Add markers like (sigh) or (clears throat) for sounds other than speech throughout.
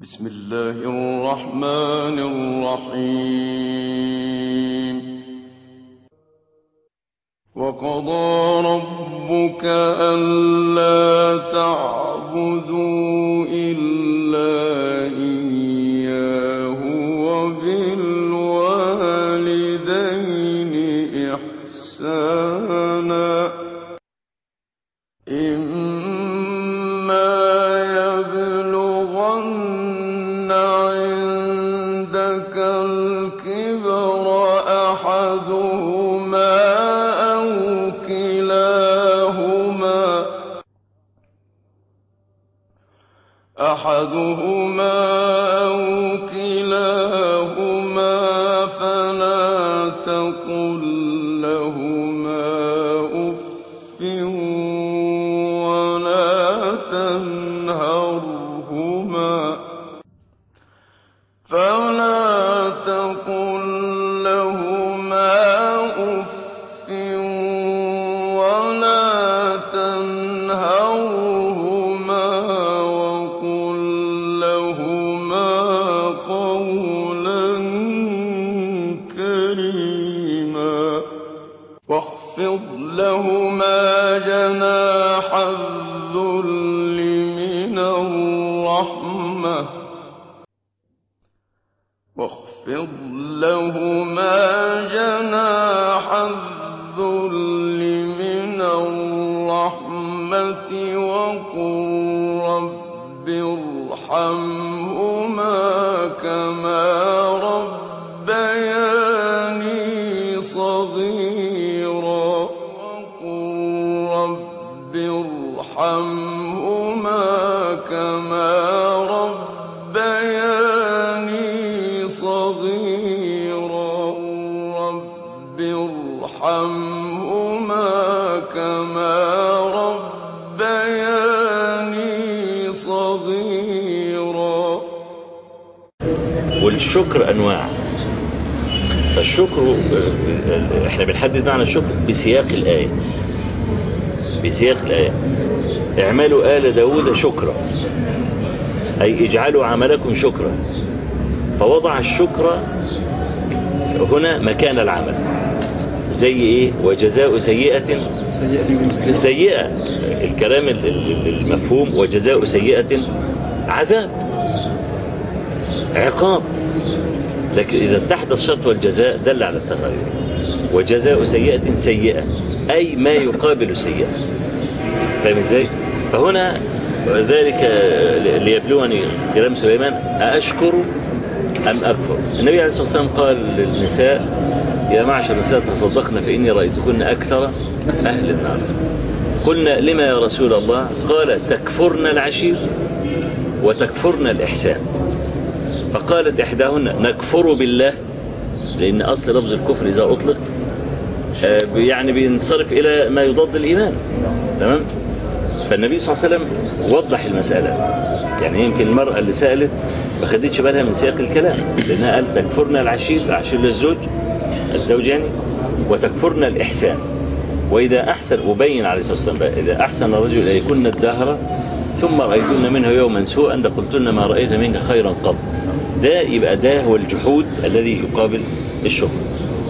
بسم الله الرحمن الرحيم. وقضى ربك ألا تعبدوا إلا أحدهما واخفض لهما جناح الذل من الرحمة وقل رب ارحمهما كما والشكر أنواع. فالشكر آه، إحنا بنحدد معنى الشكر بسياق الآية. بسياق الآية. اعملوا آل داود شكرا. أي اجعلوا عملكم شكرا. فوضع الشكر هنا مكان العمل. زي إيه؟ وجزاء سيئة. سيئة. الكلام ال- ال- المفهوم وجزاء سيئة. عذاب. عقاب. لكن إذا اتحد الشرط والجزاء دل على التغير. وجزاء سيئة سيئة أي ما يقابل سيئة. فاهم إزاي؟ فهنا ذلك ليبلوني كلام سليمان أأشكر أم أكفر؟ النبي عليه الصلاة والسلام قال للنساء يا معشر النساء تصدقن فإني رأيتكن أكثر أهل النار. قلنا لما يا رسول الله؟ قال تكفرن العشير وتكفرن الإحسان. فقالت إحداهن نكفر بالله لأن أصل لفظ الكفر إذا أطلق آه، يعني بينصرف إلى ما يضاد الإيمان. تمام؟ فالنبي صلى الله عليه وسلم وضح المسألة. يعني يمكن المرأة اللي سألت ما خدتش بالها من سياق الكلام لأنها قال تكفرنا العشير العشير للزوج الزوج يعني وتكفرنا الإحسان. وإذا أحسن وبين عليه الصلاة والسلام إذا أحسن الرجل إليكن الدهر ثم رأيتن منه يوما سوءا لقلتن ما رأيت منك خيرا قط. ده يبقى ده هو الجحود الذي يقابل الشكر.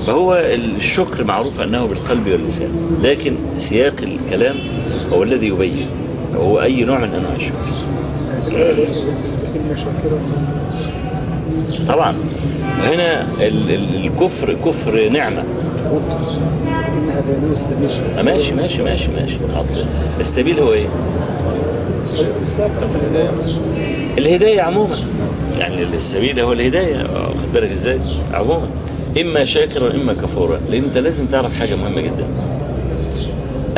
فهو الشكر معروف أنه بالقلب واللسان لكن سياق الكلام هو الذي يبين هو أي نوع من أنواع الشكر. طبعا ال- الكفر كفر نعمة. ماشي ماشي ماشي ماشي أصل السبيل هو إيه؟ الهداية عموما. يعني السبيل هو الهداية واخد بالك إزاي؟ عموما إما شاكرا اما كفورا لأن أنت لازم تعرف حاجة مهمة جدا.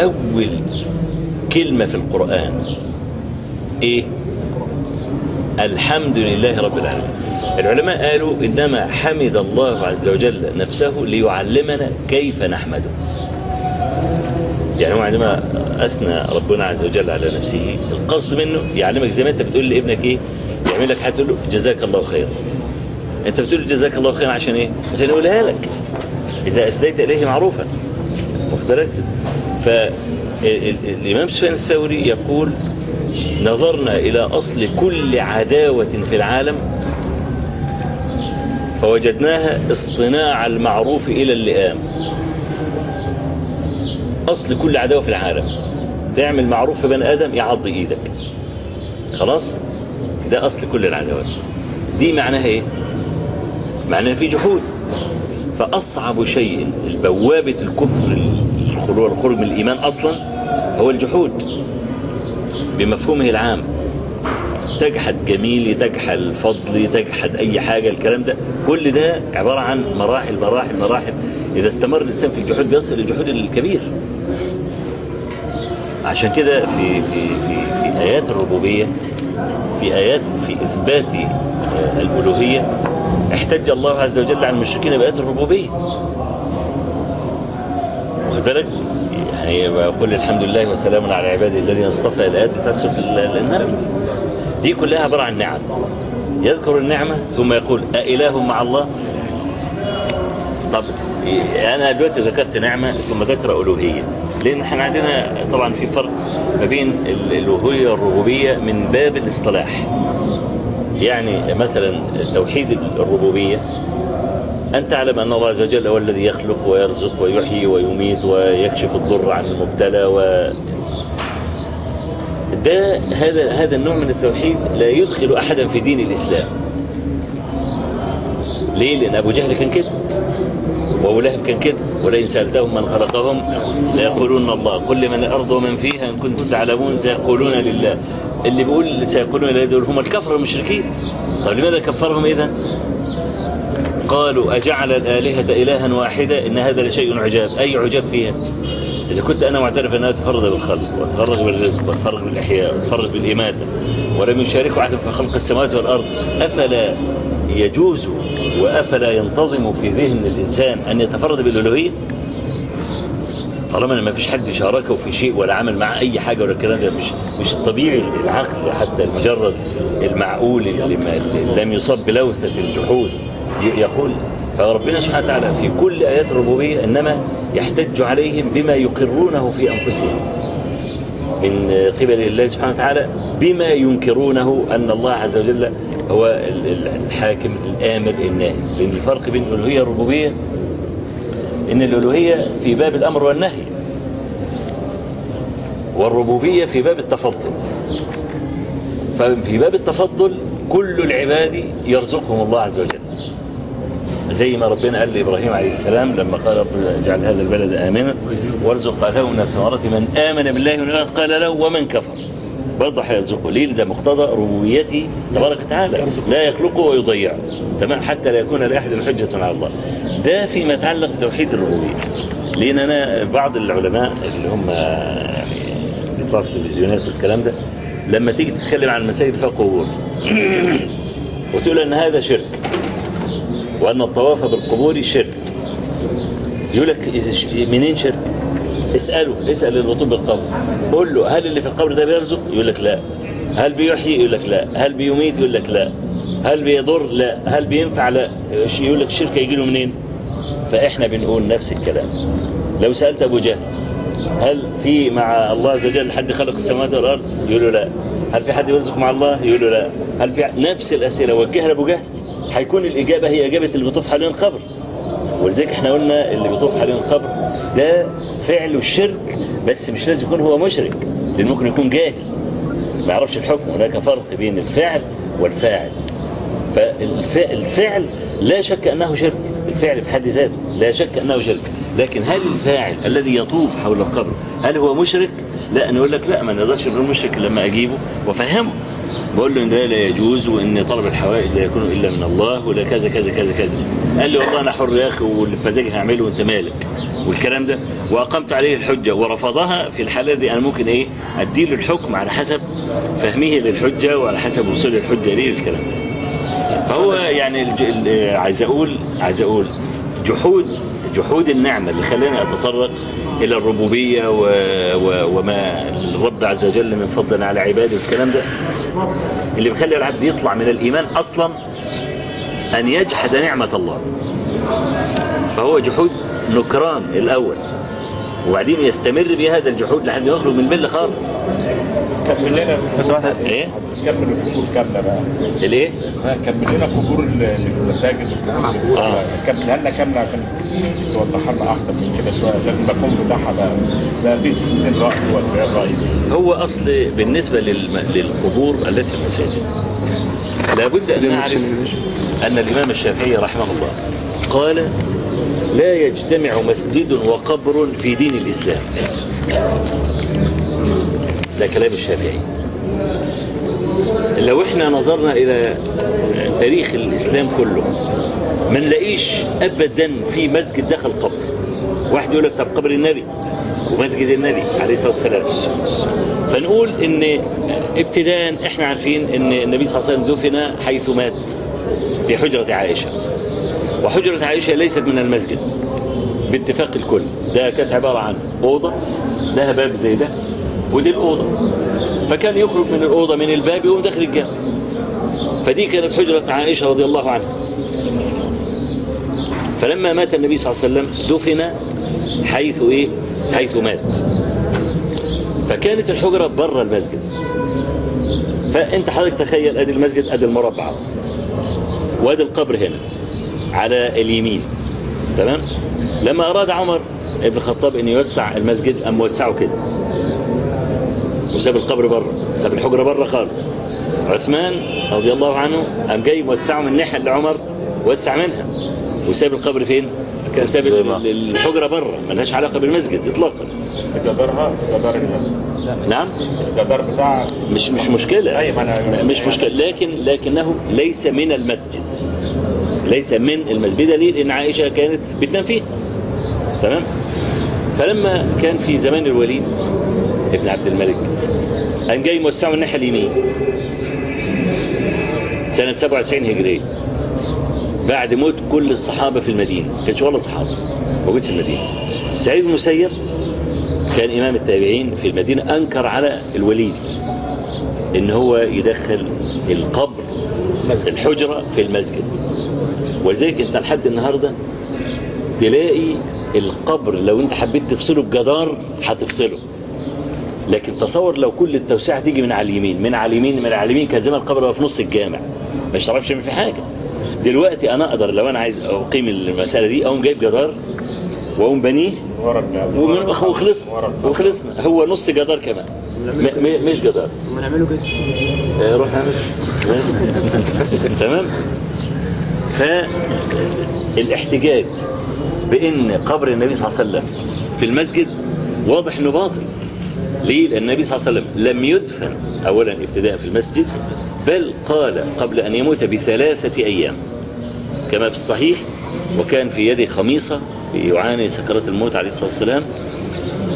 أول كلمة في القرآن إيه؟ الحمد لله رب العالمين. العلماء قالوا إنما حمد الله عز وجل نفسه ليعلمنا كيف نحمده. يعني هو عندما أثنى ربنا عز وجل على نفسه القصد منه يعلمك زي ما أنت بتقول لابنك إيه؟ يعمل لك حاجة له جزاك الله خيرا أنت بتقول جزاك الله خيرا عشان إيه؟ عشان يقولها لك. إذا اسديت إليه معروفا. واخد بالك؟ فالامام سفيان الثوري يقول نظرنا إلى أصل كل عداوة في العالم فوجدناها اصطناع المعروف إلى اللئام. أصل كل عداوة في العالم. تعمل معروف في بني آدم يعض إيدك. خلاص؟ ده أصل كل العداوات. دي معناها إيه؟ معناها في جحود. فأصعب شيء البوابة الكفر الخروج من الإيمان أصلا هو الجحود. بمفهومه العام. تجحد جميلي تجحد فضلي تجحد أي حاجة الكلام ده. كل ده عبارة عن مراحل مراحل مراحل. إذا استمر الإنسان في الجحود بيصل للجحود الكبير. عشان كده في في في في آيات الربوبية في آيات في إثبات آه، الألوهية. احتج الله عز وجل على المشركين بآيات الربوبية. واخد بالك؟ يعني يقول الحمد لله وسلام على عباده الذين اصطفى الآيات بتاع سورة ال- النمل دي كلها عبارة عن نعم. يذكر النعمة ثم يقول أإله مع الله؟ طب أنا دلوقتي ذكرت نعمة ثم ذكر ألوهية. لأن إحنا عندنا طبعا في فرق ما بين الألوهية والربوبية من باب الاصطلاح. يعني مثلا توحيد الربوبية أن تعلم أن الله عز وجل هو الذي يخلق ويرزق ويحيي ويميت ويكشف الضر عن المبتلى و ده هذا هذا النوع من التوحيد لا يدخل أحدا في دين الإسلام. ليه؟ لأن أبو جهل كان كده وأبو لهب كان كده. ولئن سألتهم من خلقهم ليقولون الله. قل من الأرض ومن فيها إن كنتم تعلمون سيقولون لله. اللي بيقول سيقولون لله دول هم الكفر المشركين طب لماذا كفرهم إذا؟ قالوا أجعل الآلهة إلها واحدة إن هذا لشيء عجاب. أي عجاب فيها؟ إذا كنت أنا معترف أنها تفرد بالخلق وتفرد بالرزق وتفرد بالإحياء وتفرد بالإماتة ولم يشاركوا أحد في خلق السماوات والأرض. أفلا يجوز وأفلا ينتظم في ذهن الإنسان أن يتفرد بالألوهية؟ طالما ما فيش حد شاركه في شيء ولا عمل معه أي حاجة ولا الكلام ده مش مش الطبيعي العقل حتى المجرد المعقول اللي, لم يصاب بلوثة الجحود يقول. فربنا سبحانه وتعالى في كل آيات الربوبية إنما يحتج عليهم بما يقرونه في أنفسهم. من قبل الله سبحانه وتعالى بما ينكرونه أن الله عز وجل هو ال- ال- الحاكم الآمر الناهي. لأن الفرق بين الألوهية والربوبية إن الألوهية في باب الأمر والنهي والربوبية في باب التفضل. ففي باب التفضل كل العباد يرزقهم الله عز وجل. زي ما ربنا قال لإبراهيم عليه السلام لما قال رب اجعل هذا البلد آمنا وارزق أهله من الثمرات من آمن بالله واليوم قال له ومن كفر. برضه هيرزقه ليه ده مقتضى ربوبيته تبارك وتعالى. لا يخلقه ويضيعه تمام؟ حتى لا يكون لأحد حجة على الله. ده فيما يتعلق بتوحيد الربوبية. لأن أنا بعض العلماء اللي هم يعني بيطلعوا في التلفزيونات والكلام ده لما تيجي تتكلم عن المساجد فيها قبور (clears throat) وتقول إن هذا شرك وأن الطواف بالقبور شرك يقول لك منين شرك؟ اساله اسال اللي بيطوف بالقبر. قول له هل اللي في القبر ده بيرزق؟ يقول لك لا. هل بيحيي؟ يقول لك لا. هل بيميت؟ يقول لك لا. هل بيضر؟ لا. هل بينفع؟ لا. يقول لك الشرك هيجي له منين؟ فإحنا بنقول نفس الكلام. لو سألت أبو جهل هل في مع الله عز وجل حد خلق السماوات والأرض؟ يقول له لا. هل في حد بيرزق مع الله؟ يقول له لا. هل في نفس الأسئلة؟ وجهها لأبو جهل. هيكون الإجابة هي إجابة اللي بيطوف حوالين القبر. ولذلك إحنا قلنا اللي بيطوف حوالين القبر ده فعل الشرك بس مش لازم يكون هو مشرك لأن ممكن يكون جاهل. ما يعرفش الحكم هناك فرق بين الفاعل والفاعل. فالفعل لا شك أنه شرك الفعل في حد ذاته لا شك أنه شرك. لكن هل الفاعل الذي يطوف حول القبر هل هو مشرك؟ لا أنا أقول لك لا ما نقدرش نقول مشرك لما أجيبه وأفهمه. بقول له إن ده لا يجوز وإن طلب الحوائج لا يكون إلا من الله ولا كذا كذا كذا كذا. قال لي والله أنا حر يا أخي واللي هعمله وأنت مالك. والكلام ده وأقمت عليه الحجة ورفضها في الحاله دي أنا ممكن إيه اديله الحكم على حسب فهمه للحجة وعلى حسب وصول الحجة ليه الكلام. ده فهو يعني عايز أقول عايز أقول جحود جحود النعمة اللي خلاني أتطرق إلى الربوبية و... و... وما الرب عز وجل من فضل على عباده والكلام ده. اللي بيخلي العبد يطلع من الإيمان أصلا أن يجحد نعمة الله. فهو جحود نكران الأول. وبعدين يستمر بهذا الجحود لحد ما يخرج من المله خالص. كمل لنا بس واحدة إيه؟ كمل القبور كاملة بقى. الإيه؟ كمل لنا قبور ال- المساجد آه. كملها لنا كاملة عشان توضحها لنا أحسن من كده شوية عشان المفهوم بتاعها بقى. بقى في سنين رأي ولا غير رأي؟ هو أصل بالنسبة للم... للقبور التي في المساجد. لابد أن نعرف أن الإمام الشافعي رحمه الله قال لا يجتمع مسجد وقبر في دين الإسلام. ده كلام الشافعي. لو إحنا نظرنا إلى تاريخ الإسلام كله ما نلاقيش ابدا في مسجد دخل قبر. واحد يقول لك طب قبر النبي ومسجد النبي عليه الصلاة والسلام. فنقول إن ابتداء إحنا عارفين إن النبي صلى الله عليه وسلم دفن حيث مات في حجرة عائشة. وحجرة عائشة ليست من المسجد. باتفاق الكل. ده كانت عبارة عن أوضة لها باب زي ده ودي الأوضة. فكان يخرج من الأوضة من الباب يقوم داخل الجامع. فدي كانت حجرة عائشة رضي الله عنها. فلما مات النبي صلى الله عليه وسلم دفن حيث إيه؟ حيث مات. فكانت الحجرة بره المسجد. فأنت حضرتك تخيل أدي المسجد أدي المربع. وأدي القبر هنا. على اليمين. تمام؟ لما أراد عمر ابن الخطاب أن يوسع المسجد قام موسعه كده؟ وساب القبر بره ساب الحجرة بره خالص. عثمان رضي الله عنه قام جاي موسعه من الناحيه اللي عمر وسع منها. وساب القبر فين؟ وساب زي ما- ال- الحجرة بره ملهاش علاقة بالمسجد اطلاقا. بس جدارها جدار المسجد. نعم؟ الجدار بتاع مش مش مشكلة. أيوة، مش مشكلة. لكن لكنه ليس من المسجد. ليس من المسجد بدليل إن عائشة كانت بتنام فيه تمام؟ فلما كان في زمان الوليد ابن عبد الملك قام جاي موسعه من الناحية اليمين. سنة 97 هجرية. بعد موت كل الصحابة في المدينة. ما كانش ولا صحابة. موجود في المدينة. سعيد بن المسيب كان إمام التابعين في المدينة أنكر على الوليد إن هو يدخل القبر الحجرة في المسجد. ولذلك انت لحد النهارده تلاقي القبر لو انت حبيت تفصله بجدار هتفصله. لكن تصور لو كل التوسعه تيجي من على اليمين من على اليمين من على اليمين كان زمان القبر في نص الجامع. مش تعرفش تعمل فيه حاجة. دلوقتي أنا أقدر لو أنا عايز اقيم المسألة دي اقوم جايب جدار واقوم بنيه ومن وخلصنا وخلصنا. هو نص جدار كمان. مش جدار. ما نعمله كده. آه، روح اعمل. (laughs) تمام؟ فالاحتجاج بإن قبر النبي صلى الله عليه وسلم في المسجد واضح إنه باطل ليه؟ لأن النبي صلى الله عليه وسلم لم يدفن أولا ابتداء في المسجد بل قال قبل أن يموت بثلاثة أيام كما في الصحيح وكان في يده خميصة يعاني سكرات الموت عليه الصلاة والسلام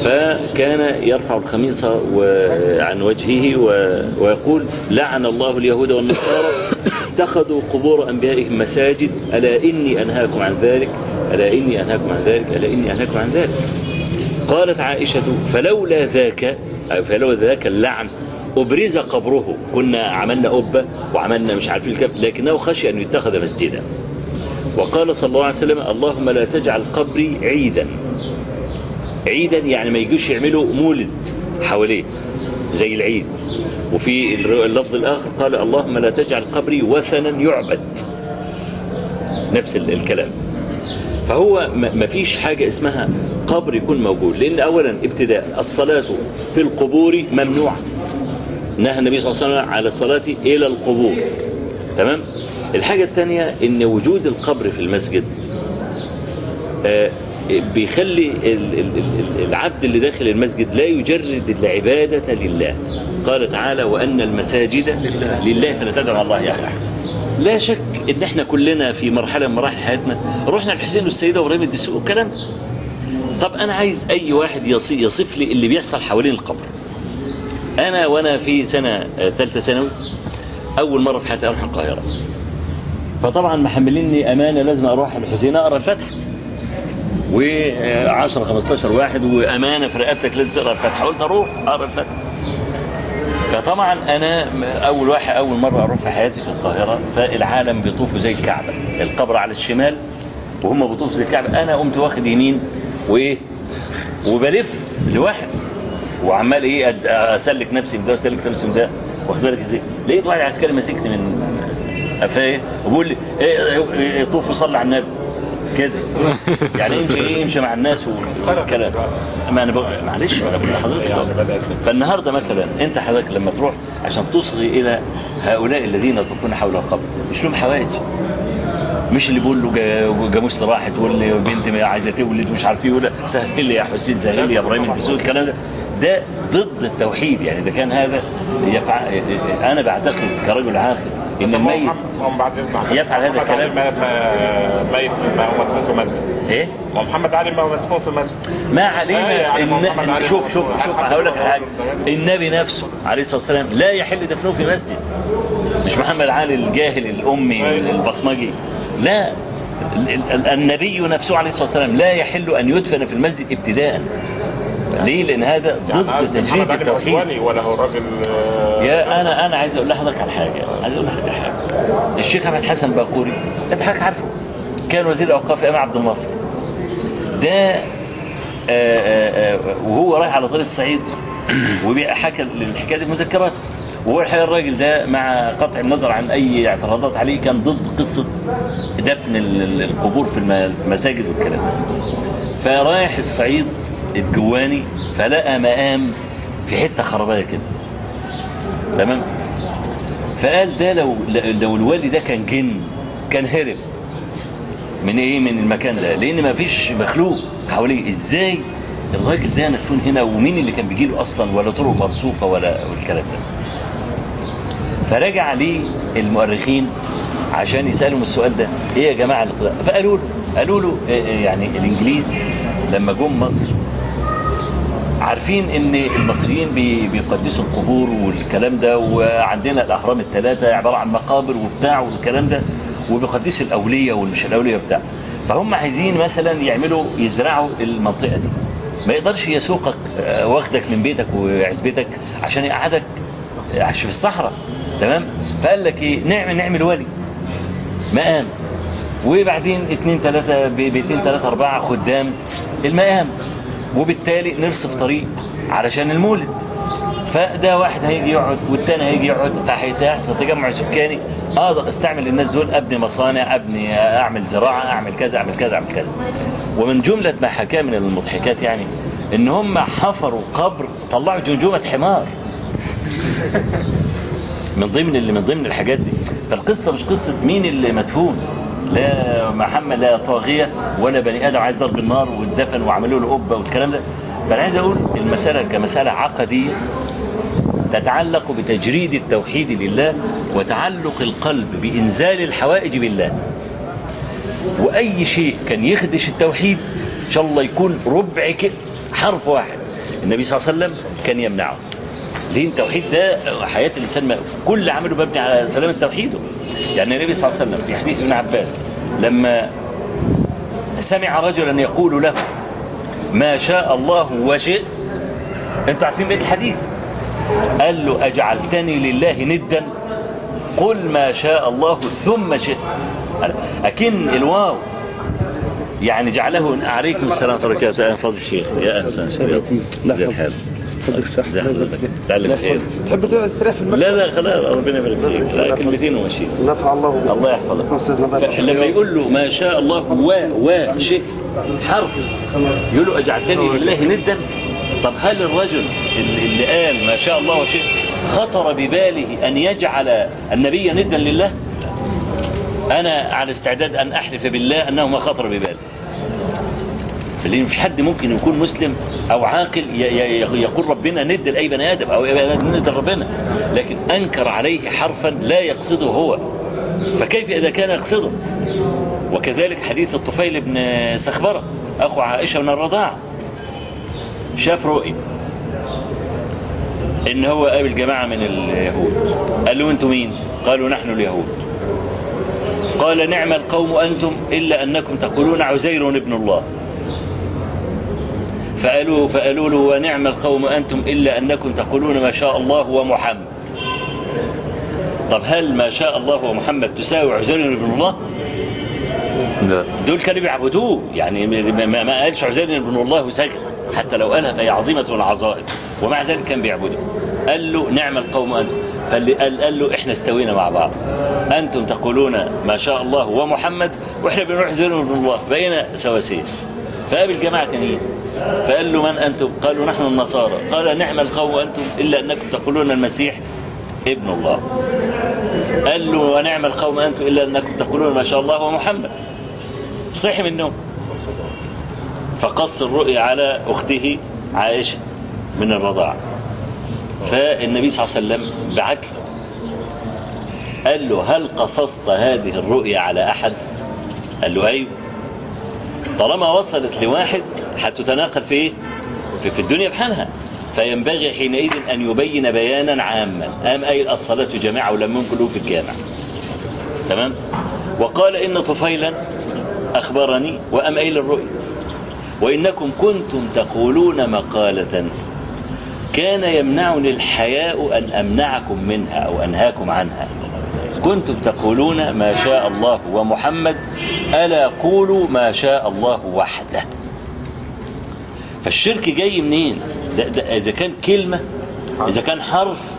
فكان يرفع الخميصة و- عن وجهه ويقول لعن الله اليهود والنصارى اتخذوا قبور أنبيائهم مساجد ألا إني أنهاكم عن ذلك؟ ألا إني أنهاكم عن ذلك؟ ألا إني أنهاكم عن ذلك؟ قالت عائشة فلولا ذاك فلولا ذاك اللعن أبرز قبره. كنا عملنا قبة وعملنا مش عارفين الكف لكنه خشي أن يتخذ مسجدا. وقال صلى الله عليه وسلم اللهم لا تجعل قبري عيدا. عيدا يعني ما يجوش يعملوا مولد حواليه زي العيد. وفي اللفظ الآخر قال اللهم لا تجعل قبري وثنا يعبد. نفس ال- الكلام. فهو ما فيش حاجة اسمها قبر يكون موجود لأن أولا ابتداء الصلاة في القبور ممنوعة. نهى النبي صلى الله عليه وسلم على الصلاة إلى القبور. تمام؟ الحاجة الثانية إن وجود القبر في المسجد آه، بيخلي ال- ال- ال- العبد اللي داخل المسجد لا يجرد العبادة لله. قال تعالى وأن المساجد لله, لله فلا تدعوا مع الله أحد. لا شك إن إحنا كلنا في مرحلة من مراحل حياتنا. رحنا الحسين والسيدة وابراهيم الدسوق والكلام. طب أنا عايز أي واحد يص- يصف لي اللي بيحصل حوالين القبر. أنا وأنا في سنة ثالثه ثانوي أول مرة في حياتي أروح القاهرة. فطبعا محمليني أمانة لازم أروح الحسين أقرأ الفتح. و10 15 واحد وأمانة في رقبتك لازم تقرأ الفتح قلت أروح أقرأ الفتح فطبعا أنا أول واحد أول مرة أروح في حياتي في القاهرة فالعالم بيطوفوا زي الكعبة. القبر على الشمال وهم بيطوفوا زي الكعبة. أنا قمت واخد يمين وإيه وبلف لوحدي. وعمال إيه أسلك نفسي من ده واسلك نفسي من ده واخد بالك إزاي؟ لقيت واحد عسكري ماسكني من قفايا وبيقول لي إيه إيه إيه طوف وصلي على النبي. كذا. يعني امشي إيه امشي مع الناس والكلام. ما أنا بقول معلش أنا بقول لحضرتك بقى. فالنهاردة مثلا أنت حضرتك لما تروح عشان تصغي إلى هؤلاء الذين يطوفون حول القبر مش لهم حوائج. مش اللي بيقول له جا- جاموسه راحت واللي بنت ما عايزة تولد مش عارف إيه ولا سهل لي يا حسين سهل لي يا إبراهيم أنت الكلام ده. ده ضد التوحيد يعني ده كان هذا يفعل أنا بعتقد كرجل عاقل إن الميت بعد اذن حضرتك، يفعل هذا الكلام. ما ما ميت ما هو مدفون في مسجد إيه؟ ما محمد علي ما هو مدفون في مسجد ما علينا يعني إن شوف شوف شوف هقول لك حاجة. النبي نفسه عليه الصلاة والسلام لا يحل دفنه في مسجد. مش محمد علي الجاهل الأمي البصمجي. لا. ال- ال- النبي نفسه عليه الصلاة والسلام لا يحل أن يدفن في المسجد ابتداء. ليه؟ لأن هذا يعني ضد تجريد التوحيد. ولا هو راجل آه، يا أنا أنا عايز أقول لحضرتك على حاجة عايز أقول لحضرتك على حاجة. الشيخ أحمد حسن باقوري انت حضرتك عارفه كان وزير الأوقاف أيام عبد الناصر. ده آه، آه، آه، وهو رايح على طريق الصعيد (clears throat) وحكى الحكاية دي في مذكراته وهو الحقيقة الراجل ده مع قطع النظر عن أي اعتراضات عليه كان ضد قصة دفن ال- ال- القبور في المساجد والكلام ده. فرايح الصعيد الجواني فلقى مقام في حتة خربايه كده. تمام؟ فقال ده لو لو الوالي ده كان جن كان هرب من إيه؟ من المكان ده لأن ما فيش مخلوق حواليه. إزاي الراجل ده مدفون هنا؟ ومين اللي كان بيجي له أصلا؟ ولا طرق مرصوفة ولا والكلام ده؟ فرجع عليه المؤرخين عشان يسألهم السؤال ده. إيه يا جماعة اللي فقالوا له قالوا له يعني الإنجليز لما جم مصر عارفين إن المصريين بي- بيقدسوا القبور والكلام ده وعندنا الأهرام الثلاثه عبارة عن مقابر وبتاع والكلام ده وبيقدسوا الأولية والمش الأولية وبتاع. فهم عايزين مثلا يعملوا يزرعوا المنطقة دي. ما يقدرش يسوقك آه، واخدك من بيتك وعزبتك عشان يقعدك عشان في الصحراء. تمام؟ فقال لك إيه؟ نعمل نعمل ولي. مقام. وبعدين اتنين تلاتة بيتين تلاتة أربعة خدام. المقام. وبالتالي نرصف طريق علشان المولد. فده واحد هيجي يقعد والتاني هيجي يقعد فهيحصل تجمع سكاني. أقدر استعمل الناس دول أبني مصانع أبني أعمل زراعة أعمل كذا أعمل كذا أعمل كذا. ومن جملة ما حكاه من المضحكات يعني إن هم حفروا قبر طلعوا جمجمه حمار. من ضمن اللي من ضمن الحاجات دي. فالقصة مش قصة مين اللي مدفون. لا محمد لا طاغية ولا بني آدم عايز ضرب النار واتدفن وعملوا له قبة والكلام ده. فأنا عايز أقول المسألة كمسألة عقدية تتعلق بتجريد التوحيد لله وتعلق القلب بإنزال الحوائج بالله. وأي شيء كان يخدش التوحيد إن شاء الله يكون ربع حرف واحد. النبي صلى الله عليه وسلم كان يمنعه. ليه التوحيد ده حياة الإنسان ما كل عمله مبني على سلامة توحيده. يعني النبي صلى الله عليه وسلم في حديث ابن عباس لما سمع رجلا يقول له ما شاء الله وشئت. أنتوا عارفين بيت الحديث؟ قال له أجعلتني لله ندا قل ما شاء الله ثم شئت. أكن الواو. يعني جعله عليكم السلام ورحمة الله وبركاته. فضل الشيخ يا أهلا وسهلا. لا، زي الحال تعلم خير. تحب تستريح في المكتب؟ لا لا خلاص ربنا يبارك فيك لا كلمتين وماشي نفع الله. الله يحفظك. لما يقول له ما شاء الله و و شيء حرف. يقول له أجعلتني لله ندا. طب هل الرجل اللي اللي قال ما شاء الله وشيء خطر بباله أن يجعل النبي ندا لله؟ أنا على استعداد أن أحلف بالله أنه ما خطر ببالي لأن مفيش حد ممكن يكون مسلم أو عاقل يقول ربنا ند لأي بني آدم أو ند لربنا. لكن أنكر عليه حرفا لا يقصده هو. فكيف إذا كان يقصده؟ وكذلك حديث الطفيل بن سخبرة أخو عائشة من الرضاعة. شاف رؤيا إن هو قابل جماعة من اليهود. قال له أنتم مين؟ قالوا نحن اليهود. قال نعم القوم أنتم إلا أنكم تقولون عزير ابن الله. فقالوا فقالوا له ونعم القوم أنتم إلا أنكم تقولون ما شاء الله ومحمد. طب هل ما شاء الله ومحمد تساوي عزير ابن الله؟ لا. دول كانوا بيعبدوه. يعني ما- قالش عزير ابن الله وسكت حتى لو قالها فهي عظيمة العظائم. ومع ذلك كان بيعبده قال له نعم القوم أنتم. فاللي قال, قال له إحنا استوينا مع بعض. أنتم تقولون ما شاء الله ومحمد وإحنا بنروح زيرو من الله. بقينا سواسية فقابل جماعة تانيين. فقال له من أنتم؟ قالوا نحن النصارى. قال نعم القوم أنتم إلا أنكم تقولون المسيح ابن الله. قال له ونعم القوم أنتم إلا أنكم تقولون ما شاء الله ومحمد صحي من النوم. فقص الرؤيا على أخته عائشة من الرضاعة فالنبي صلى الله عليه وسلم بعت له قال له هل قصصت هذه الرؤيا على أحد؟ قال له أيوه. طالما وصلت لواحد هتتناقل في إيه؟ في, الدنيا بحالها. فينبغي حينئذ أن يبين بيانا عاما. قام قايل الصلاة جماعة ولم ينقلوا في الجامع. تمام؟ وقال إن طفيلا أخبرني وأم قايل الرؤيا وإنكم كنتم تقولون مقالة كان يمنعني الحياء أن أمنعكم منها أو أنهاكم عنها. كنتم تقولون ما شاء الله ومحمد ألا قولوا ما شاء الله وحده. فالشرك جاي منين؟ ده ده إذا كان كلمة إذا كان حرف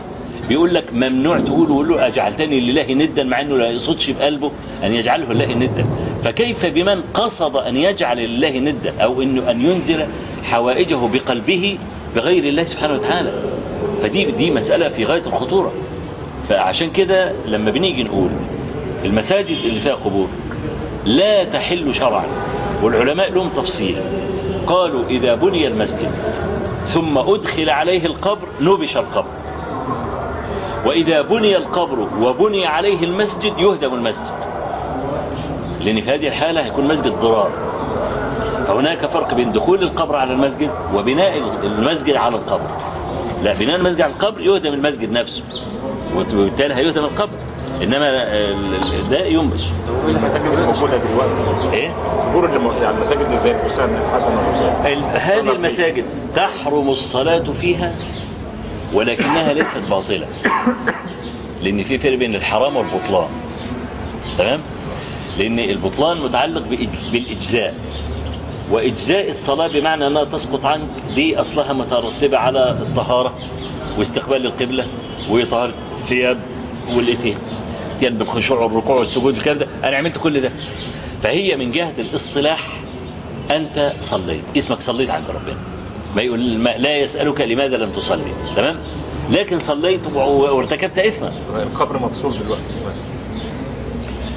بيقول لك ممنوع تقول وقول له أجعلتني لله ندا مع أنه لا يقصدش بقلبه أن يجعله لله ندا. فكيف بمن قصد أن يجعل لله ندا أو أنه أن ينزل حوائجه بقلبه بغير الله سبحانه وتعالى؟ فدي دي مسألة في غاية الخطورة. فعشان كده لما بنيجي نقول المساجد اللي فيها قبور لا تحل شرعا والعلماء لهم تفصيل. قالوا إذا بني المسجد ثم أدخل عليه القبر نبش القبر. وإذا بني القبر وبني عليه المسجد يهدم المسجد. لأن في هذه الحالة هيكون مسجد ضرار. فهناك فرق بين دخول القبر على المسجد وبناء المسجد على القبر. لا بناء المسجد على القبر يهدم المسجد نفسه. وبالتالي هيهدم القبر. إنما ده ينبش. المساجد اللي موجودة دلوقتي. إيه؟ القبور اللي موجوده على المساجد اللي زي الحسين الحسن والحسين. ال- هذه المساجد تحرم الصلاة فيها ولكنها ليست باطلة. لأن في فرق بين الحرام والبطلان. تمام؟ لأن البطلان متعلق بالإجزاء. وإجزاء الصلاة بمعنى أنها تسقط عنك دي أصلها مترتبة على الطهارة واستقبال القبلة وطهارة الثياب والإتيان. الاتيان بالخشوع والركوع والسجود الكلام ده. أنا عملت كل ده. فهي من جهة الاصطلاح أنت صليت. اسمك صليت عند ربنا. ما يقول ما لا يسألك لماذا لم تصلي. تمام؟ لكن صليت وارتكبت إثما. القبر مفصول دلوقتي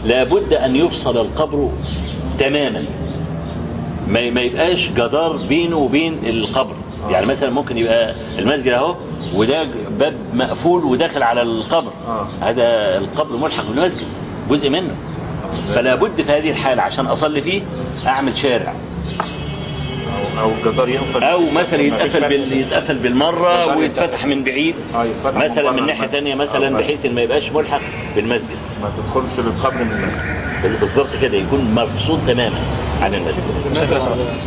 لابد أن يفصل القبر تماما. ما ما يبقاش جدار بينه وبين القبر. يعني مثلا ممكن يبقى المسجد أهو وده باب مقفول وداخل على القبر. آه. هذا القبر ملحق بالمسجد جزء منه. فلا بد في هذه الحالة عشان أصلي فيه أعمل شارع. أو أو جدار ينفذ. أو مثلا يتقفل. بال... يتقفل بالمرة ويتفتح من بعيد. آه، مثلا من ناحية آه، مثلا بس. بحيث إن ما يبقاش ملحق بالمسجد. ما تدخلش للقبر من المسجد. بالظبط كده يكون مفصول تماما. عن المسجد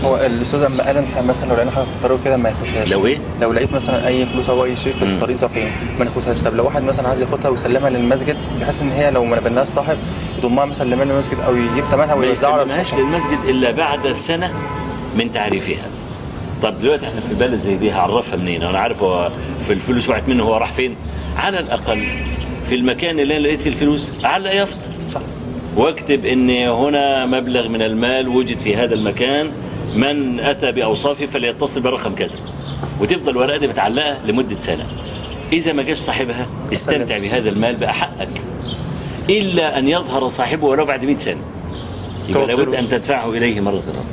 هو الأستاذ اما قال إن مثلا لو لقينا حاجة في الطريق كده ما ياخدهاش لو إيه؟ لو لقيت مثلا أي فلوس أو أي شيء في. الطريق زقيم ما ناخدهاش. طب لو واحد مثلا عايز ياخدها ويسلمها للمسجد بحيث إن هي لو ما نبلناش صاحب يضمها مثلا لمال المسجد أو يجيب ثمنها ما ويوزعها على يسلمهاش. للمسجد إلا بعد سنة من تعريفها. طب دلوقتي إحنا في بلد زي دي هعرفها منين؟ أنا عارف هو في الفلوس وقعت منه هو راح فين؟ على الأقل في المكان اللي أنا لقيت فيه الفلوس يافطه صح واكتب إن هنا مبلغ من المال وجد في هذا المكان. من أتى باوصافه فليتصل برقم كذا. وتفضل الورقة دي متعلقة لمدة سنة. إذا ما جاش صاحبها استمتع بهذا المال بقى حقك إلا أن يظهر صاحبه ولو بعد 100 سنة. يبقى. لابد أن تدفعه إليه مرة أخرى.